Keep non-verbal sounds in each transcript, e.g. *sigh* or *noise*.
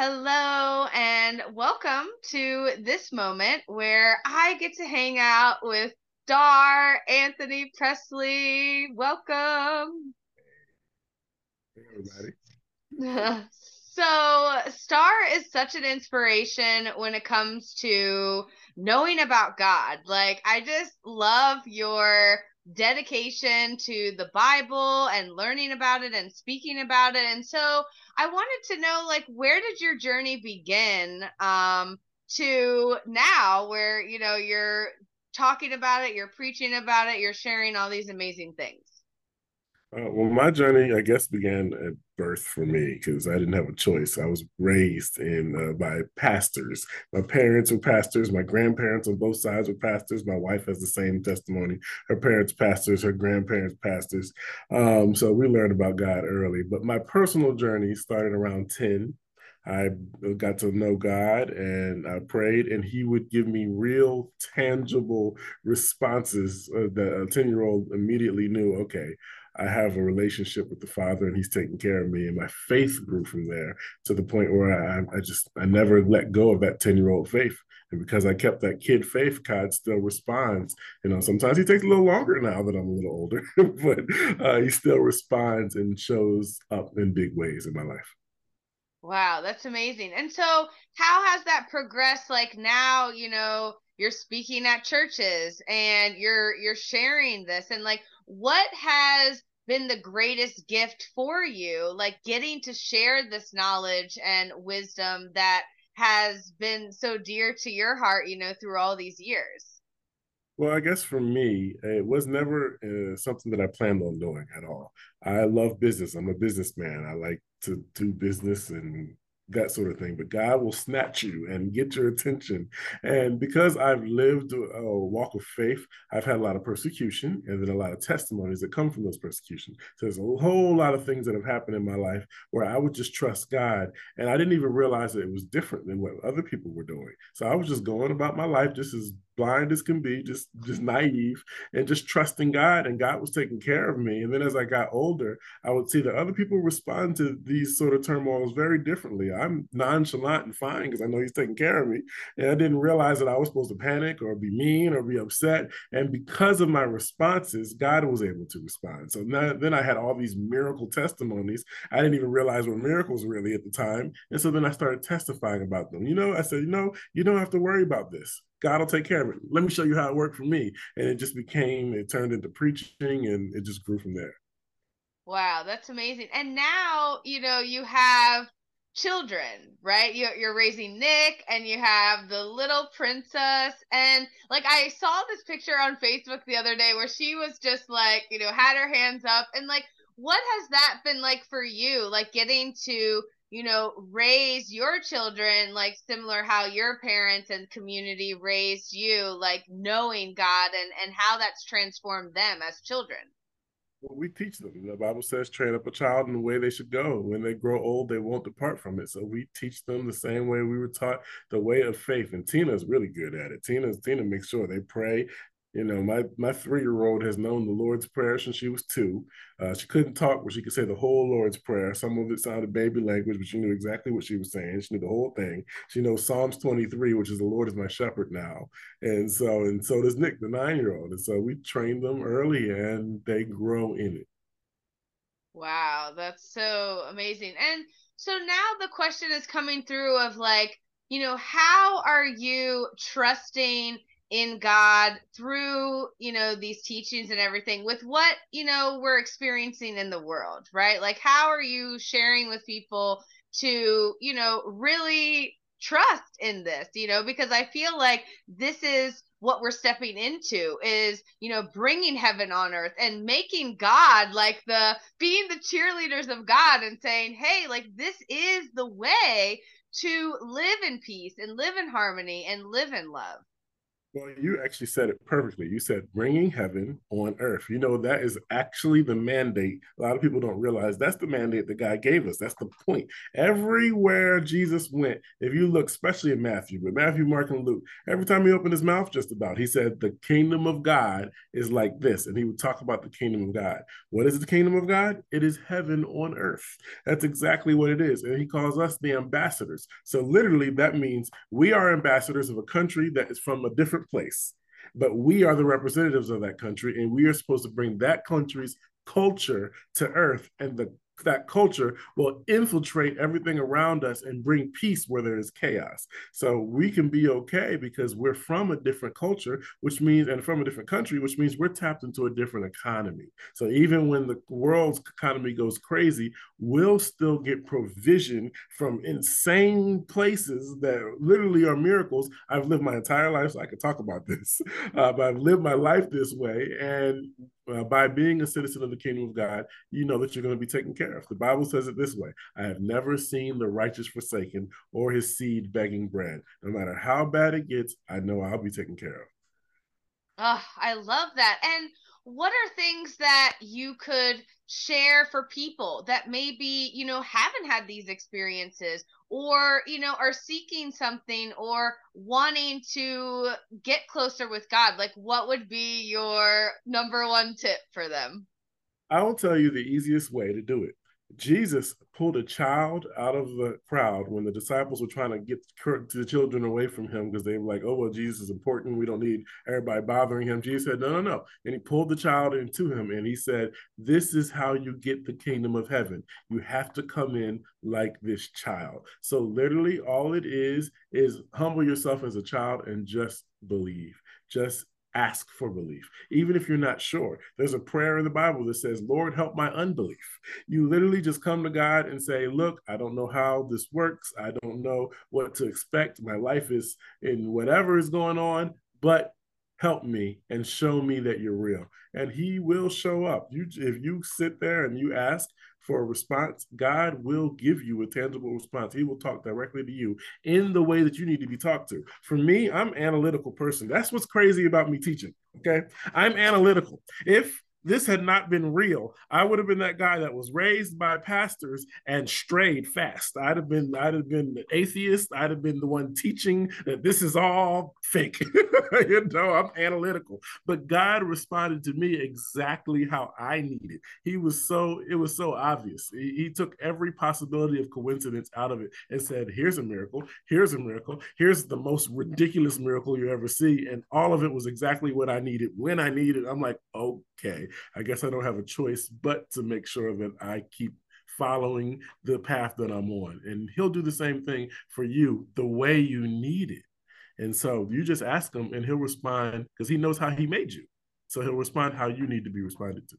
Hello, and welcome to this moment where I get to hang out with Star Anthony Pressley. Welcome. Hey, everybody. *laughs* so, Star is such an inspiration when it comes to knowing about God. Like, I just love your dedication to the Bible and learning about it and speaking about it. And so, I wanted to know, like, where did your journey begin um, to now where, you know, you're talking about it, you're preaching about it, you're sharing all these amazing things? Uh, well, my journey, I guess, began at birth for me because I didn't have a choice. I was raised in uh, by pastors. My parents were pastors. My grandparents on both sides were pastors. My wife has the same testimony. Her parents pastors. Her grandparents pastors. Um, so we learned about God early. But my personal journey started around ten. I got to know God and I prayed, and He would give me real, tangible responses uh, that a 10 year old immediately knew okay, I have a relationship with the Father and He's taking care of me. And my faith grew from there to the point where I, I just, I never let go of that 10 year old faith. And because I kept that kid faith, God still responds. You know, sometimes he takes a little longer now that I'm a little older, *laughs* but uh, he still responds and shows up in big ways in my life. Wow, that's amazing. And so, how has that progressed? Like now, you know, you're speaking at churches and you're you're sharing this and like what has been the greatest gift for you, like getting to share this knowledge and wisdom that has been so dear to your heart, you know, through all these years? Well, I guess for me, it was never uh, something that I planned on doing at all. I love business. I'm a businessman. I like to do business and that sort of thing. But God will snatch you and get your attention. And because I've lived a walk of faith, I've had a lot of persecution and then a lot of testimonies that come from those persecutions. So there's a whole lot of things that have happened in my life where I would just trust God. And I didn't even realize that it was different than what other people were doing. So I was just going about my life just as blind as can be, just just naive, and just trusting God. And God was taking care of me. And then as I got older, I would see that other people respond to these sort of turmoils very differently. I'm nonchalant and fine because I know He's taking care of me, and I didn't realize that I was supposed to panic or be mean or be upset. And because of my responses, God was able to respond. So now, then I had all these miracle testimonies. I didn't even realize what miracles really at the time. And so then I started testifying about them. You know, I said, you know, you don't have to worry about this. God will take care of it. Let me show you how it worked for me. And it just became, it turned into preaching and it just grew from there. Wow, that's amazing. And now, you know, you have children, right? You're, you're raising Nick and you have the little princess. And like, I saw this picture on Facebook the other day where she was just like, you know, had her hands up. And like, what has that been like for you? Like, getting to you know, raise your children like similar how your parents and community raised you, like knowing God and and how that's transformed them as children. Well, we teach them. The Bible says, train up a child in the way they should go. When they grow old, they won't depart from it. So we teach them the same way we were taught the way of faith. And Tina's really good at it. Tina, Tina makes sure they pray you know, my my three year old has known the Lord's Prayer since she was two. Uh, she couldn't talk, but she could say the whole Lord's Prayer. Some of it sounded baby language, but she knew exactly what she was saying. She knew the whole thing. She knows Psalms 23, which is the Lord is my shepherd now. And so, and so does Nick, the nine year old. And so we train them early and they grow in it. Wow, that's so amazing. And so now the question is coming through of like, you know, how are you trusting in God through, you know, these teachings and everything with what, you know, we're experiencing in the world, right? Like, how are you sharing with people to, you know, really trust in this, you know, because I feel like this is what we're stepping into is you know bringing heaven on earth and making god like the being the cheerleaders of god and saying hey like this is the way to live in peace and live in harmony and live in love Well, you actually said it perfectly. You said bringing heaven on earth. You know, that is actually the mandate. A lot of people don't realize that's the mandate that God gave us. That's the point. Everywhere Jesus went, if you look, especially in Matthew, but Matthew, Mark, and Luke, every time he opened his mouth, just about, he said, The kingdom of God is like this. And he would talk about the kingdom of God. What is the kingdom of God? It is heaven on earth. That's exactly what it is. And he calls us the ambassadors. So, literally, that means we are ambassadors of a country that is from a different different place. But we are the representatives of that country, and we are supposed to bring that country's culture to earth and the that culture will infiltrate everything around us and bring peace where there is chaos. So we can be okay because we're from a different culture, which means, and from a different country, which means we're tapped into a different economy. So even when the world's economy goes crazy, we'll still get provision from insane places that literally are miracles. I've lived my entire life, so I could talk about this, *laughs* uh, but I've lived my life this way. And uh, by being a citizen of the kingdom of God, you know that you're going to be taken care of. The Bible says it this way I have never seen the righteous forsaken or his seed begging bread. No matter how bad it gets, I know I'll be taken care of. Oh, I love that. And what are things that you could share for people that maybe, you know, haven't had these experiences or, you know, are seeking something or wanting to get closer with God? Like, what would be your number one tip for them? I will tell you the easiest way to do it. Jesus pulled a child out of the crowd when the disciples were trying to get the children away from him because they were like, oh, well, Jesus is important. We don't need everybody bothering him. Jesus said, no, no, no. And he pulled the child into him and he said, this is how you get the kingdom of heaven. You have to come in like this child. So, literally, all it is is humble yourself as a child and just believe. Just ask for relief, even if you're not sure. There's a prayer in the Bible that says, Lord, help my unbelief. You literally just come to God and say, Look, I don't know how this works. I don't know what to expect. My life is in whatever is going on, but help me and show me that you're real. And he will show up. You if you sit there and you ask for a response, God will give you a tangible response. He will talk directly to you in the way that you need to be talked to. For me, I'm analytical person. That's what's crazy about me teaching. Okay. I'm analytical. If this had not been real, I would have been that guy that was raised by pastors and strayed fast. I'd have been, I'd have been the atheist. I'd have been the one teaching that this is all fake. *laughs* you know, I'm analytical. But God responded to me exactly how I needed. He was so, it was so obvious. He, he took every possibility of coincidence out of it and said, here's a miracle, here's a miracle, here's the most ridiculous miracle you ever see. And all of it was exactly what I needed when I needed. I'm like, okay, I guess I don't have a choice but to make sure that I keep following the path that I'm on. And he'll do the same thing for you the way you need it. And so you just ask him and he'll respond because he knows how he made you. So he'll respond how you need to be responded to.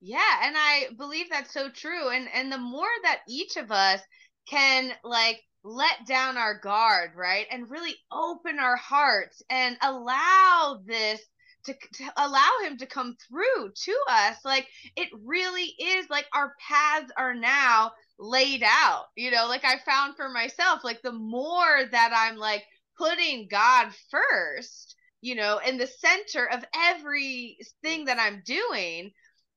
Yeah, and I believe that's so true. And and the more that each of us can like let down our guard, right? And really open our hearts and allow this to, to allow him to come through to us like it really is like our paths are now laid out you know like i found for myself like the more that i'm like putting god first you know in the center of everything that i'm doing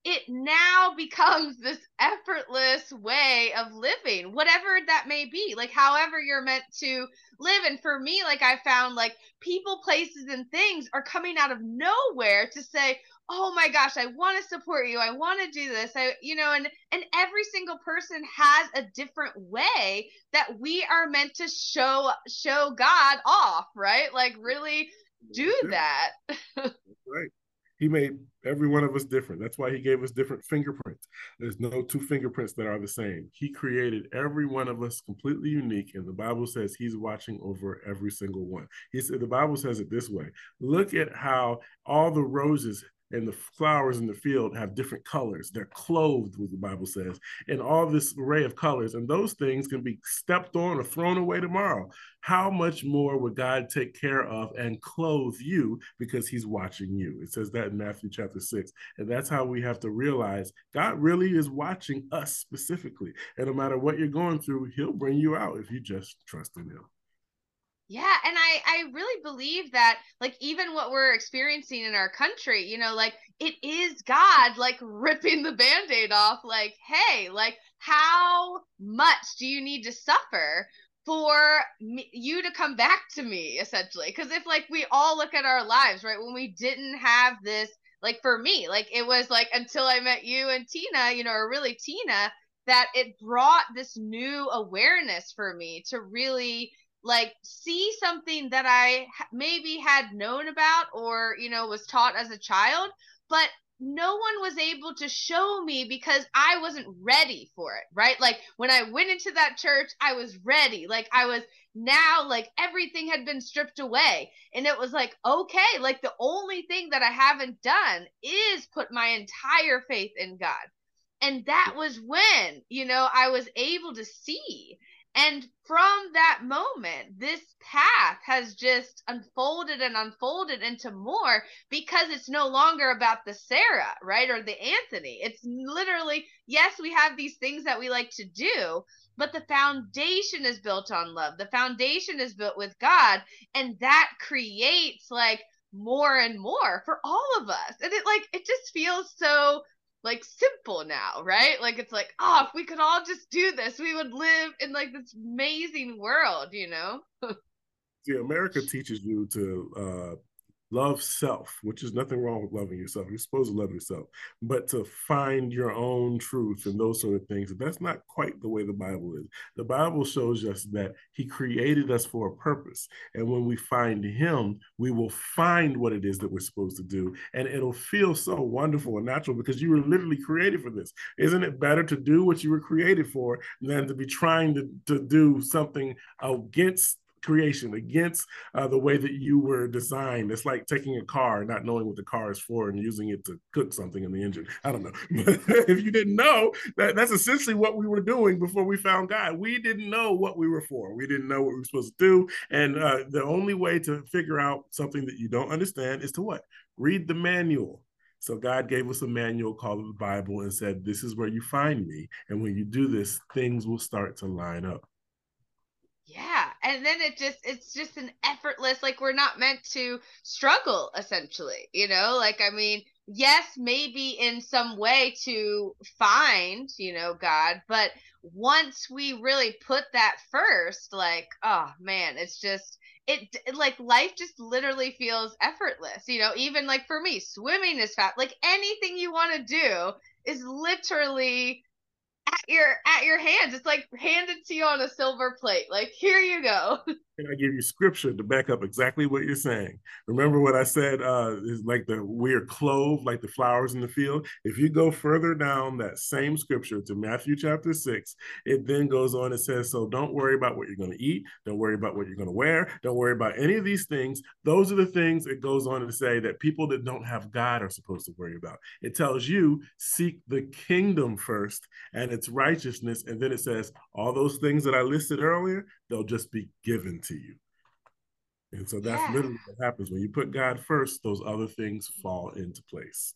it now becomes this effortless way of living, whatever that may be, like however you're meant to live. And for me, like I found like people, places, and things are coming out of nowhere to say, oh my gosh i want to support you. I want to do this. I you know and and every single person has a different way that we are meant to show show god off right? Like really do that. *laughs* Right he made every one of us different. That's why he gave us different fingerprints. There's no two fingerprints that are the same. He created every one of us completely unique, and the Bible says he's watching over every single one. He said the Bible says it this way: Look at how all the roses and the flowers in the field have different colors. They're clothed, what the Bible says, and all this array of colors. And those things can be stepped on or thrown away tomorrow. How much more would God take care of and clothe you because he's watching you? It says that in Matthew chapter 6. And that's how we have to realize God really is watching us specifically. And no matter what you're going through, he'll bring you out if you just trust in him. Yeah, and I I really believe that like even what we're experiencing in our country, you know, like it is God like ripping the band-aid off like, hey, like how much do you need to suffer for me, you to come back to me essentially? Cuz if like we all look at our lives, right, when we didn't have this like for me, like it was like until I met you and Tina, you know, or really Tina that it brought this new awareness for me to really like see something that I maybe had known about or you know was taught as a child but no one was able to show me because I wasn't ready for it right? Like when I went into that church I was ready. Like I was now like everything had been stripped away. And it was like okay like the only thing that I haven't done is put my entire faith in God. And that was when you know I was able to see and from that moment, this path has just unfolded and unfolded into more because it's no longer about the Sarah, right? Or the Anthony. It's literally, yes, we have these things that we like to do, but the foundation is built on love. The foundation is built with God. And that creates like more and more for all of us. And it like, it just feels so like simple now, right? Like it's like, oh, if we could all just do this, we would live in like this amazing world, you know? *laughs* See, America teaches you to uh, love self, which is nothing wrong with loving yourself. You're supposed to love yourself, but to find your own truth and those sort of things, that's not quite the way the Bible is. The Bible shows us that He created us for a purpose. And when we find Him, we will find what it is that we're supposed to do. And it'll feel so wonderful and natural because you were literally created for this. Isn't it better to do what you were created for than to be trying to, to do something against creation, against uh, the way that you were designed. It's like taking a car, not knowing what the car is for, and using it to cook something in the engine. *laughs* I don't know. *laughs* if you didn't know, that, that's essentially what we were doing before we found God. We didn't know what we were for. We didn't know what we were supposed to do. And uh, the only way to figure out something that you don't understand is to what? Read the manual. So God gave us a manual called the Bible and said, This is where you find me. And when you do this, things will start to line up. Yeah. And then it just, it's just an effortless, like we're not meant to struggle essentially, you know? Like, I mean, yes, maybe in some way to find, you know, God, but once we really put that first, like, oh man, it's just, it, it like life just literally feels effortless, you know, even like for me, swimming is fast, like anything you want to do is literally at your at your hands. It's like handed to you on a silver plate. Like here you go. *laughs* I give you scripture to back up exactly what you're saying. Remember what I said uh, is like the we're clothed like the flowers in the field. If you go further down that same scripture to Matthew chapter six, it then goes on and says, So don't worry about what you're going to eat, don't worry about what you're going to wear, don't worry about any of these things. Those are the things it goes on to say that people that don't have God are supposed to worry about. It tells you seek the kingdom first and its righteousness, and then it says all those things that I listed earlier, they'll just be given to you. And so that's yeah. literally what happens when you put God first, those other things fall into place.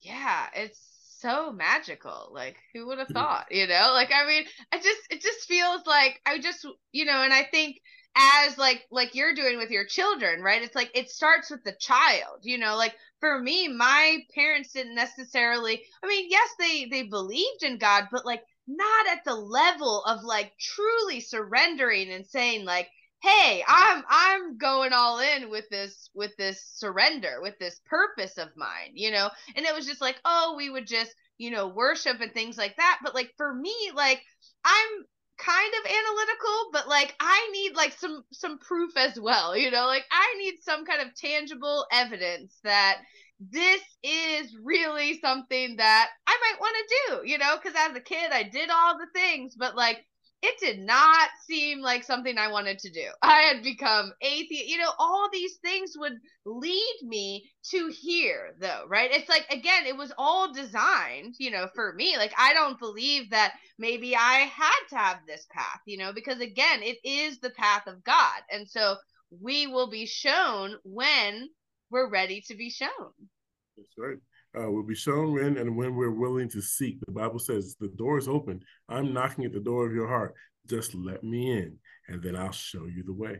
Yeah, it's so magical. Like who would have thought, you know? Like I mean, I just it just feels like I just, you know, and I think as like like you're doing with your children, right? It's like it starts with the child, you know, like for me, my parents didn't necessarily I mean, yes, they they believed in God, but like not at the level of like truly surrendering and saying like hey i'm i'm going all in with this with this surrender with this purpose of mine you know? And it was just like oh we would just you know worship and things like that. But like for me like i'm kind of analytical but like i need like some some proof as well you know? Like i need some kind of tangible evidence that this is really something that I might want to do, you know, because as a kid, I did all the things, but like it did not seem like something I wanted to do. I had become atheist, you know, all these things would lead me to here, though, right? It's like, again, it was all designed, you know, for me. Like, I don't believe that maybe I had to have this path, you know, because again, it is the path of God. And so we will be shown when we're ready to be shown. That's right. Uh, will be shown when and when we're willing to seek. The Bible says the door is open. I'm knocking at the door of your heart. Just let me in, and then I'll show you the way.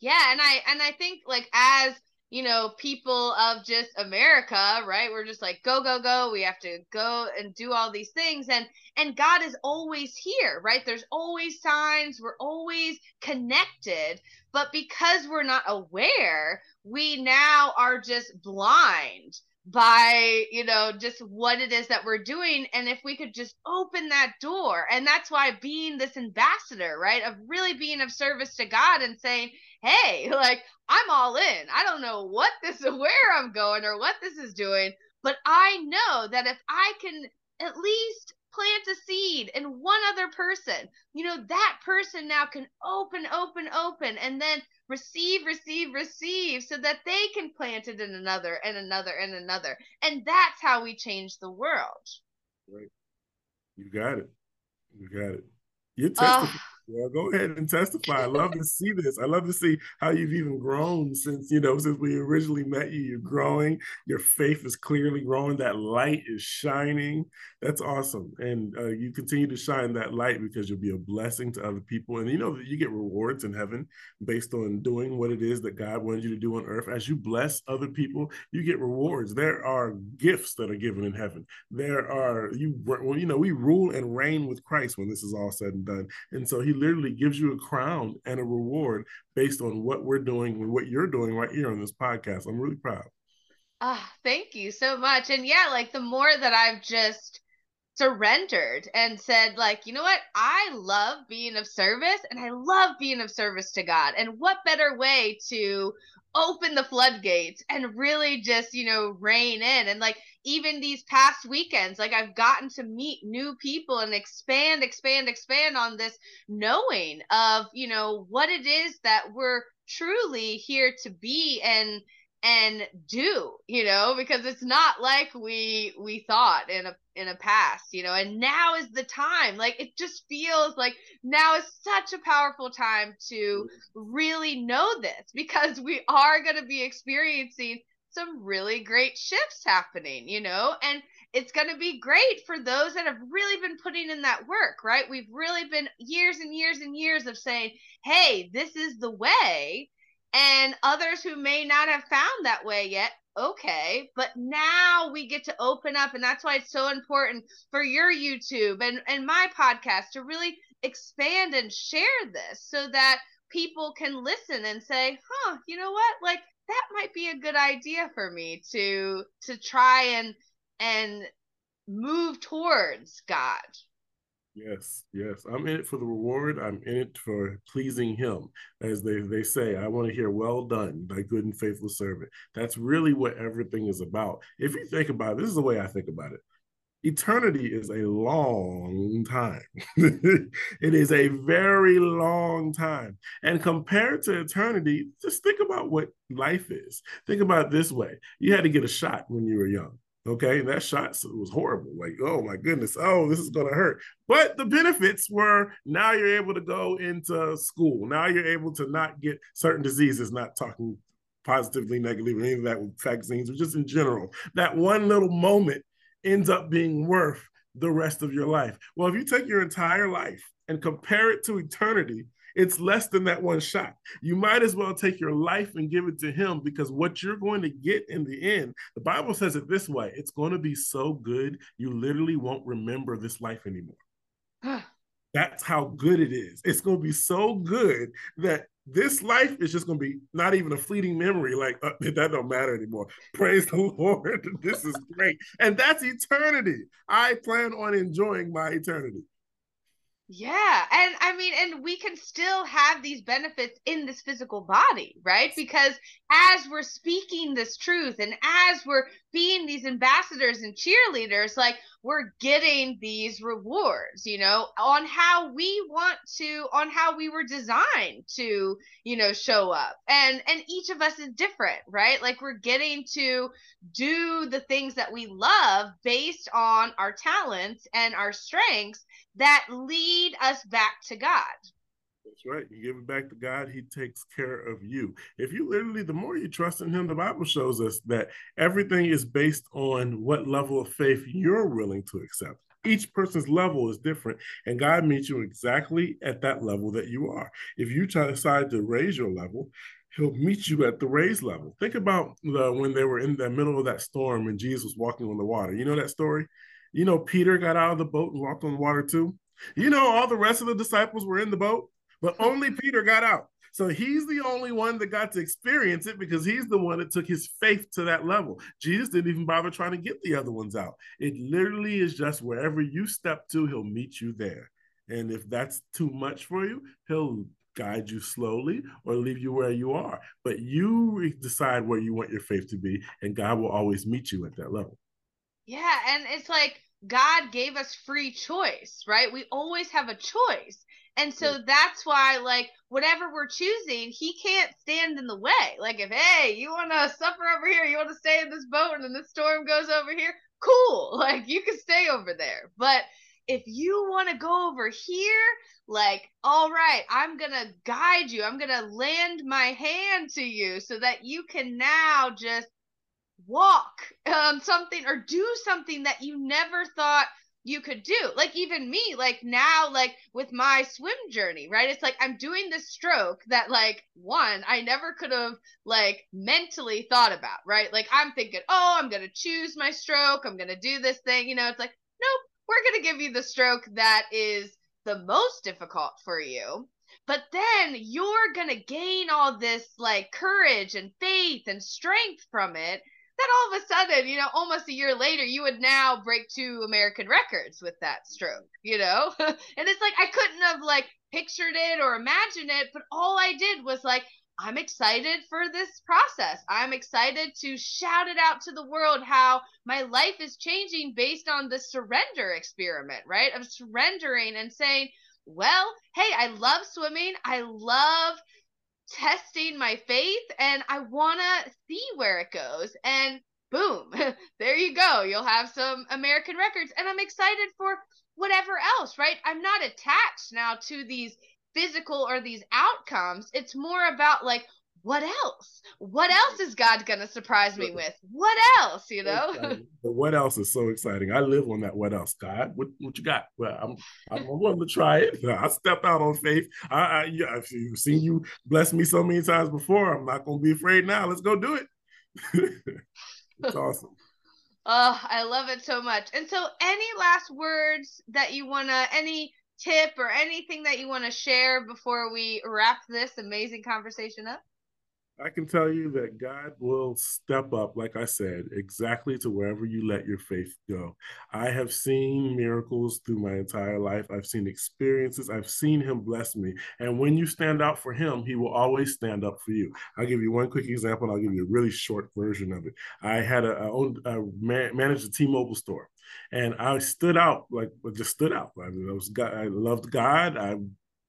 Yeah, and I and I think like as you know, people of just America, right? We're just like go go go. We have to go and do all these things and and God is always here, right? There's always signs. We're always connected, but because we're not aware, we now are just blind by you know just what it is that we're doing and if we could just open that door and that's why being this ambassador right of really being of service to god and saying hey *laughs* like i'm all in i don't know what this *laughs* where i'm going or what this is doing but i know that if i can at least plant a seed in one other person you know that person now can open open open and then receive, receive, receive, so that they can plant it in another and another and another. And that's how we change the world. Right. You got it. You got it. You're testifying. Uh, well, go ahead and testify. I love to see this. I love to see how you've even grown since, you know, since we originally met you. You're growing. Your faith is clearly growing. That light is shining. That's awesome. And uh, you continue to shine that light because you'll be a blessing to other people. And you know that you get rewards in heaven based on doing what it is that God wanted you to do on earth. As you bless other people, you get rewards. There are gifts that are given in heaven. There are, you, well, you know, we rule and reign with Christ when this is all said and done. And so he literally gives you a crown and a reward based on what we're doing and what you're doing right here on this podcast. I'm really proud. Ah, oh, thank you so much. And yeah, like the more that I've just surrendered and said like you know what? I love being of service and i love being of service to god. And what better way to open the floodgates and really just you know rein in? And like even these past weekends like i've gotten to meet new people and expand expand expand on this knowing of you know what it is that we're truly here to be and and do you know because it's not like we we thought in a in a past you know and now is the time. Like it just feels like now is such a powerful time to really know this because we are going to be experiencing some really great shifts happening you know and it's going to be great for those that have really been putting in that work right? We've really been years and years and years of saying hey this is the way and others who may not have found that way yet okay but now we get to open up and that's why it's so important for your youtube and and my podcast to really expand and share this so that people can listen and say huh you know what? Like that might be a good idea for me to to try and and move towards god Yes, yes. I'm in it for the reward. I'm in it for pleasing him. As they, they say, I want to hear, well done, thy good and faithful servant. That's really what everything is about. If you think about it, this is the way I think about it. Eternity is a long time. *laughs* it is a very long time. And compared to eternity, just think about what life is. Think about this way you had to get a shot when you were young. Okay, that shot was horrible. Like, oh my goodness, oh, this is gonna hurt. But the benefits were now you're able to go into school. Now you're able to not get certain diseases, not talking positively, negatively, any of that with vaccines, or just in general. That one little moment ends up being worth the rest of your life. Well, if you take your entire life and compare it to eternity, it's less than that one shot. You might as well take your life and give it to him because what you're going to get in the end, the Bible says it this way it's going to be so good, you literally won't remember this life anymore. That's how good it is. It's going to be so good that this life is just going to be not even a fleeting memory. Like uh, *laughs* that don't matter anymore. Praise the Lord. *laughs* this is great, and that's eternity. I plan on enjoying my eternity. Yeah. And I mean, and we can still have these benefits in this physical body, right? Because as we're speaking this truth and as we're being these ambassadors and cheerleaders, like we're getting these rewards, you know, on how we want to, on how we were designed to, you know, show up. And and each of us is different, right? Like we're getting to do the things that we love based on our talents and our strengths that lead us back to God. That's right. You give it back to God, He takes care of you. If you literally, the more you trust in Him, the Bible shows us that everything is based on what level of faith you're willing to accept. Each person's level is different, and God meets you exactly at that level that you are. If you try to decide to raise your level, He'll meet you at the raised level. Think about the, when they were in the middle of that storm and Jesus was walking on the water. You know that story? You know, Peter got out of the boat and walked on the water too. You know, all the rest of the disciples were in the boat, but only Peter got out. So he's the only one that got to experience it because he's the one that took his faith to that level. Jesus didn't even bother trying to get the other ones out. It literally is just wherever you step to, he'll meet you there. And if that's too much for you, he'll guide you slowly or leave you where you are. But you decide where you want your faith to be, and God will always meet you at that level. Yeah. And it's like God gave us free choice, right? We always have a choice. And so that's why, like, whatever we're choosing, he can't stand in the way. Like, if, hey, you want to suffer over here, you want to stay in this boat, and then the storm goes over here, cool. *laughs* Like, you can stay over there. But if you want to go over here, like, all right, I'm going to guide you. I'm going to land my hand to you so that you can now just walk um, something or do something that you never thought you could do. Like even me, like now, like with my swim journey, right? It's like I'm doing this stroke that like one, I never could have like mentally thought about, right? Like I'm thinking, oh, I'm gonna choose my stroke, I'm gonna do this thing, you know, it's like, nope, we're gonna give you the stroke that is the most difficult for you. But then you're gonna gain all this like courage and faith and strength from it then all of a sudden, you know, almost a year later, you would now break two American records with that stroke, you know? *laughs* and it's like I couldn't have like pictured it or imagined it, but all I did was like, I'm excited for this process. I'm excited to shout it out to the world how my life is changing based on the surrender experiment, right? Of surrendering and saying, well, hey, I love swimming. I love testing my faith and I want to see where it goes. And boom, *laughs* there you go. You'll have some American records. And I'm excited for whatever else, right? I'm not attached now to these physical or these outcomes. It's more about like, what else? What mm-hmm. else is God gonna surprise me with? What else? You know. *laughs* the what else is so exciting. I live on that. What else, God? What what you got? Well, I'm I'm willing to try it. *laughs* I step out on faith. I, I yeah, I've seen you bless me so many times before. I'm not gonna be afraid now. Let's go do it. *laughs* it's awesome. Oh, I love it so much. And so, any last words that you wanna, any tip or anything that you want to share before we wrap this amazing conversation up? I can tell you that God will step up, like I said, exactly to wherever you let your faith go. I have seen miracles through my entire life. I've seen experiences. I've seen Him bless me. And when you stand out for Him, He will always stand up for you. I'll give you one quick example. I'll give you a really short version of it. I had a, I owned, managed a T-Mobile store, and I stood out like just stood out. I, was I loved God. I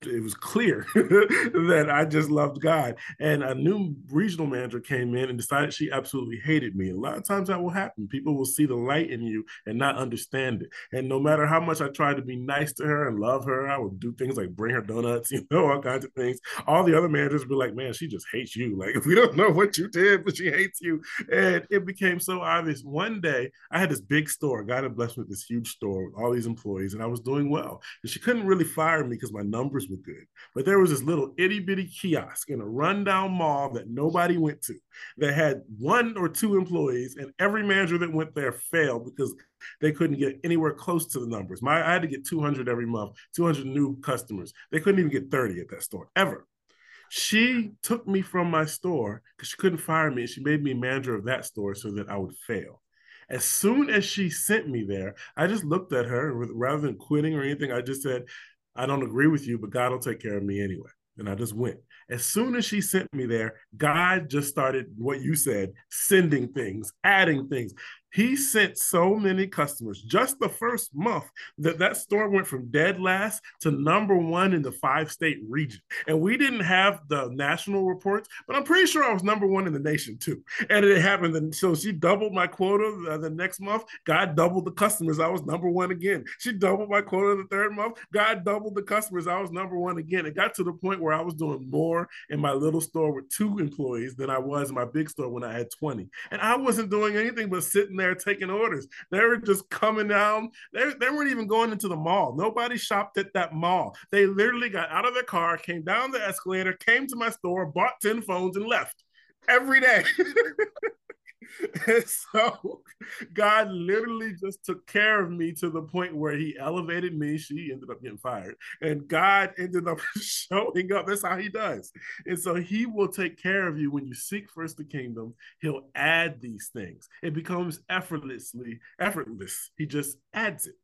it was clear *laughs* that I just loved God. And a new regional manager came in and decided she absolutely hated me. A lot of times that will happen. People will see the light in you and not understand it. And no matter how much I tried to be nice to her and love her, I would do things like bring her donuts, *laughs* you know, all kinds of things. All the other managers would be like, man, she just hates you. Like, *laughs* we don't know what you did, but she hates you. And it became so obvious. One day, I had this big store. God had blessed me with this huge store with all these employees, and I was doing well. And she couldn't really fire me because my numbers good. But there was this little itty bitty kiosk in a rundown mall that nobody went to that had one or two employees, and every manager that went there failed because they couldn't get anywhere close to the numbers. My I had to get 200 every month, 200 new customers. They couldn't even get 30 at that store ever. She took me from my store because she couldn't fire me, and she made me manager of that store so that I would fail. As soon as she sent me there, I just looked at her rather than quitting or anything. I just said, I don't agree with you, but God will take care of me anyway. And I just went. As soon as she sent me there, God just started what you said, sending things, adding things he sent so many customers. Just the first month that that store went from dead last to number one in the five state region. And we didn't have the national reports but i'm pretty sure i was number one in the nation too. And it happened. And so she doubled my quota the, next month. God doubled the customers. I was number one again. She doubled my quota the third month. God doubled the customers. I was number one again. It got to the point where i was doing more in my little store with two employees than i was in my big store when i had 20 and i wasn't doing anything but sitting there taking orders. They were just coming down. They, they weren't even going into the mall. Nobody shopped at that mall. They literally got out of their car, came down the escalator, came to my store, bought 10 phones, and left every day. *laughs* and *laughs* so God literally just took care of me to the point where he elevated me. She ended up getting fired. And God ended up *laughs* showing up. That's how he does. And so he will take care of you when you seek first the kingdom. He'll add these things. It becomes effortlessly effortless. He just adds it.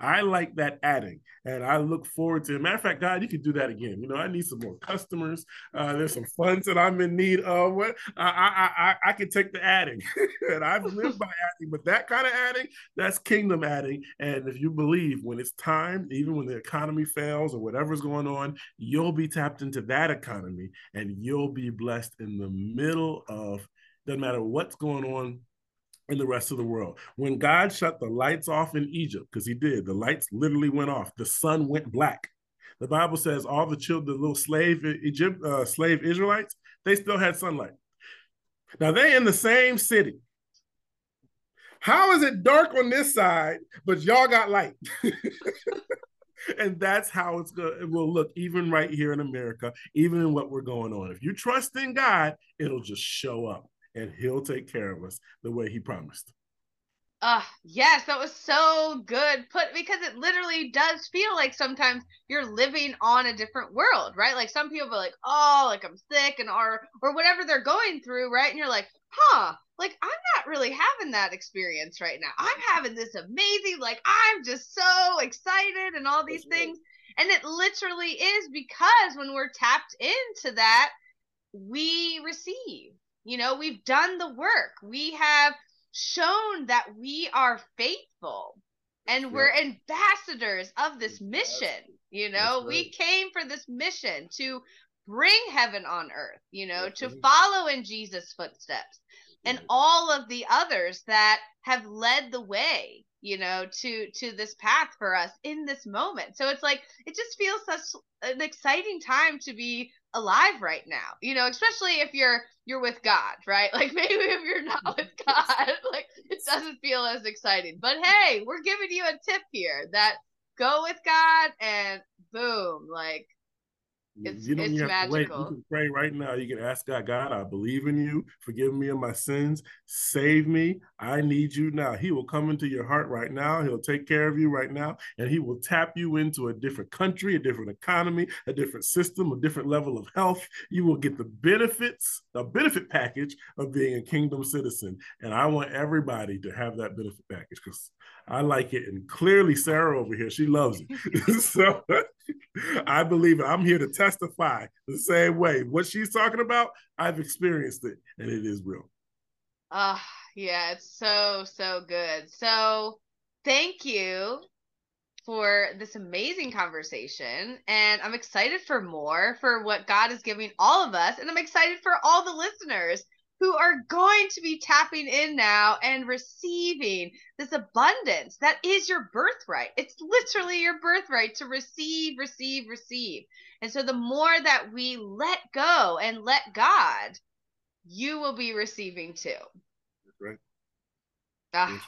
I like that adding, and I look forward to it. Matter of fact, God, you can do that again. You know, I need some more customers. Uh, there's some funds that I'm in need of. What I I I, I can take the adding, *laughs* and I've lived by adding, but that kind of adding, that's kingdom adding. And if you believe, when it's time, even when the economy fails or whatever's going on, you'll be tapped into that economy, and you'll be blessed in the middle of. Doesn't matter what's going on in the rest of the world. When God shut the lights off in Egypt, because he did, the lights literally went off, the sun went black. The Bible says all the children, little slave Egypt, uh, slave Israelites, they still had sunlight. Now they in the same city. How is it dark on this side, but y'all got light? *laughs* and that's how it's going it will look even right here in America, even in what we're going on. If you trust in God, it'll just show up and he'll take care of us the way he promised. Uh, yes, that was so good put because it literally does feel like sometimes you're living on a different world, right? Like some people are like, oh, like I'm sick and or or whatever they're going through, right? And you're like, huh, like I'm not really having that experience right now. I'm having this amazing, like I'm just so excited and all these things. And it literally is because when we're tapped into that, we receive you know, we've done the work. We have shown that we are faithful and we're ambassadors of this mission. You know, right. we came for this mission to bring heaven on earth, you know, to follow in Jesus' footsteps and all of the others that have led the way you know to to this path for us in this moment so it's like it just feels such an exciting time to be alive right now you know especially if you're you're with god right? *laughs* Like maybe if you're not mm-hmm. with god *laughs* like it doesn't feel as exciting. But hey we're giving you a tip here that go with god and boom like it's, you don't it's have magical. to wait. You can pray right now. You can ask God, God, I believe in you. Forgive me of my sins. Save me. I need you now. He will come into your heart right now. He'll take care of you right now. And he will tap you into a different country, a different economy, a different system, a different level of health. You will get the benefits, a benefit package of being a kingdom citizen. And I want everybody to have that benefit package because I like it. And clearly, Sarah over here, she loves it. *laughs* *laughs* so I believe it. I'm here to testify the same way. What she's talking about, I've experienced it and it is real. Ah, uh, yeah, it's so, so good. So thank you for this amazing conversation. And I'm excited for more for what God is giving all of us. And I'm excited for all the listeners who are going to be tapping in now and receiving this abundance that is your birthright. It's literally your birthright to receive, receive, receive. And so the more that we let go and let God, you will be receiving too. That's right. Ah,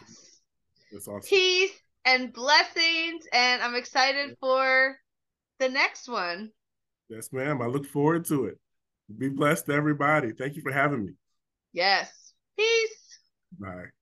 that's awesome. Peace and blessings. And I'm excited for the next one. Yes, ma'am. I look forward to it. Be blessed, everybody. Thank you for having me. Yes. Peace. Bye.